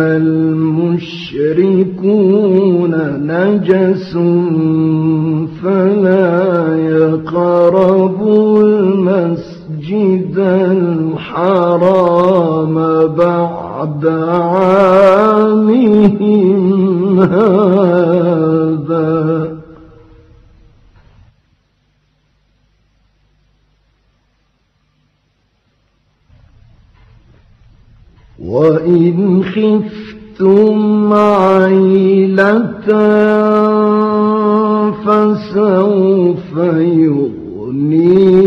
إنما المشركون نجس فلا يقربوا المسجد الحرام بعد عامهم. هذا وإن خفتم عيلة فسوف يغنيكم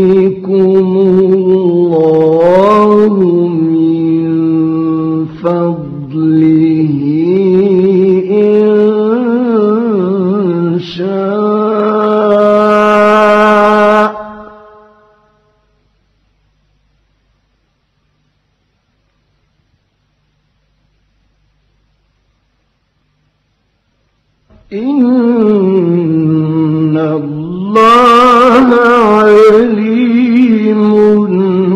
عليم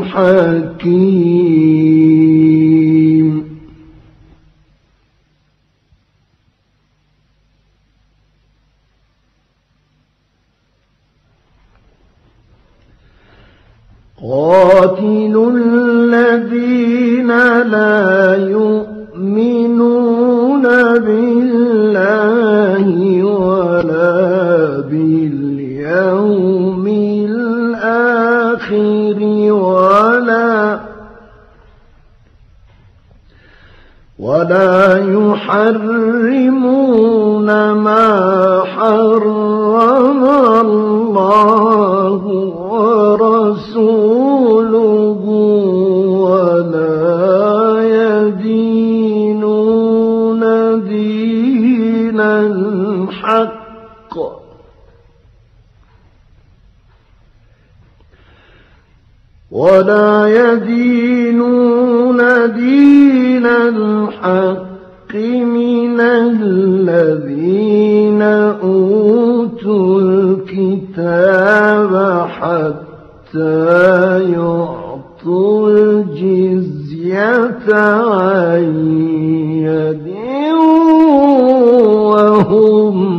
حكيم قاتلوا الذين لا يؤمنون ولا ولا يحرمون ما حرم الله ولا يدينون دين الحق من الذين أوتوا الكتاب حتى يعطوا الجزية عن يد وهم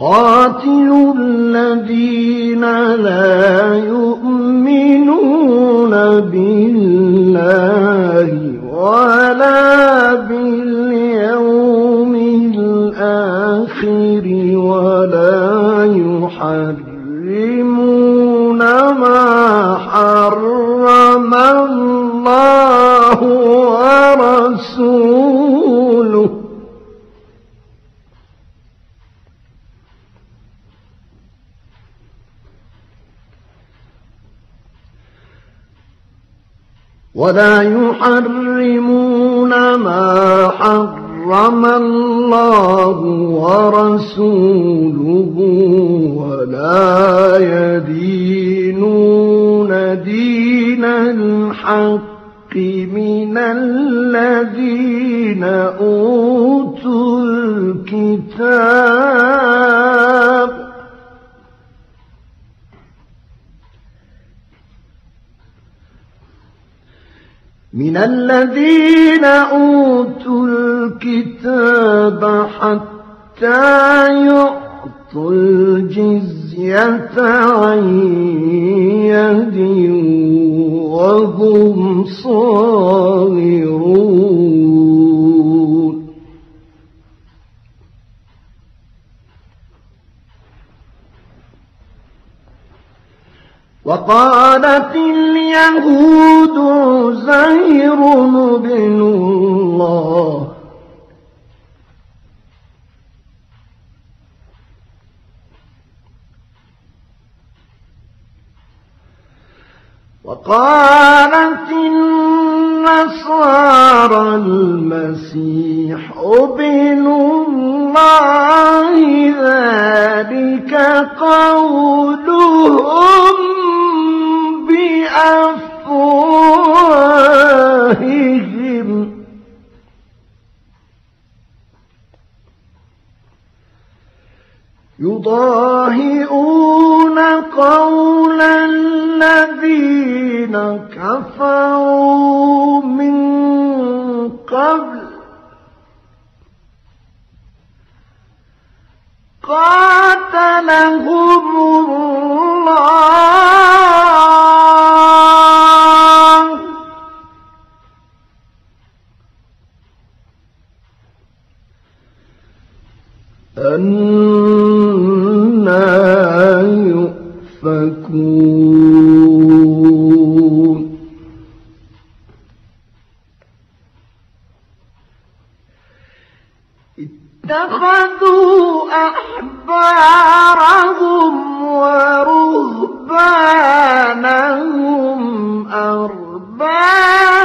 قاتلوا الذين لا يؤمنون بالله ولا يحرمون ما حرم الله ورسوله ولا يدينون دين الحق من الذين أوتوا الكتاب من الذين أوتوا الكتاب حتى يعطوا الجزية عن يد وهم صاغرون. وقالت اليهود زير بن الله. وقالت النصارى المسيح ابن الله ذلك قولهم يضاهئون قول الذين كفروا من قبل. قاتلهم الله. أنا اتخذوا أحبارهم ورهبانهم أربابا.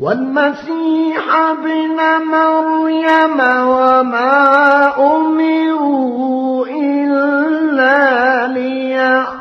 والمسيح ابن مريم وما أمروا إلا ليعبدوا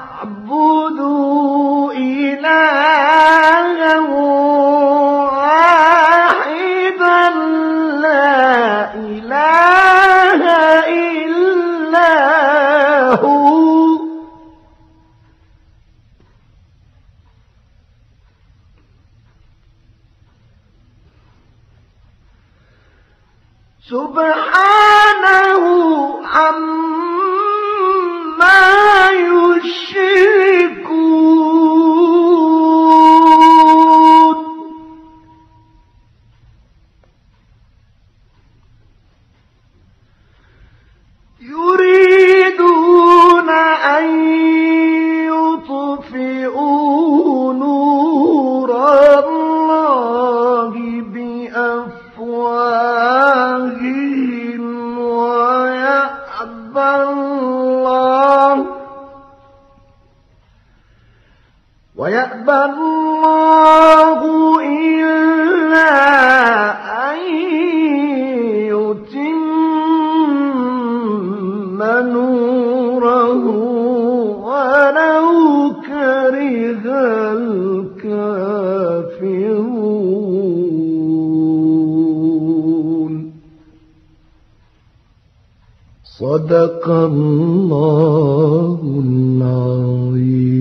سبحانه ويأبى الله إلا أن يتم نوره ولو كره الكافرون. صدق الله العظيم.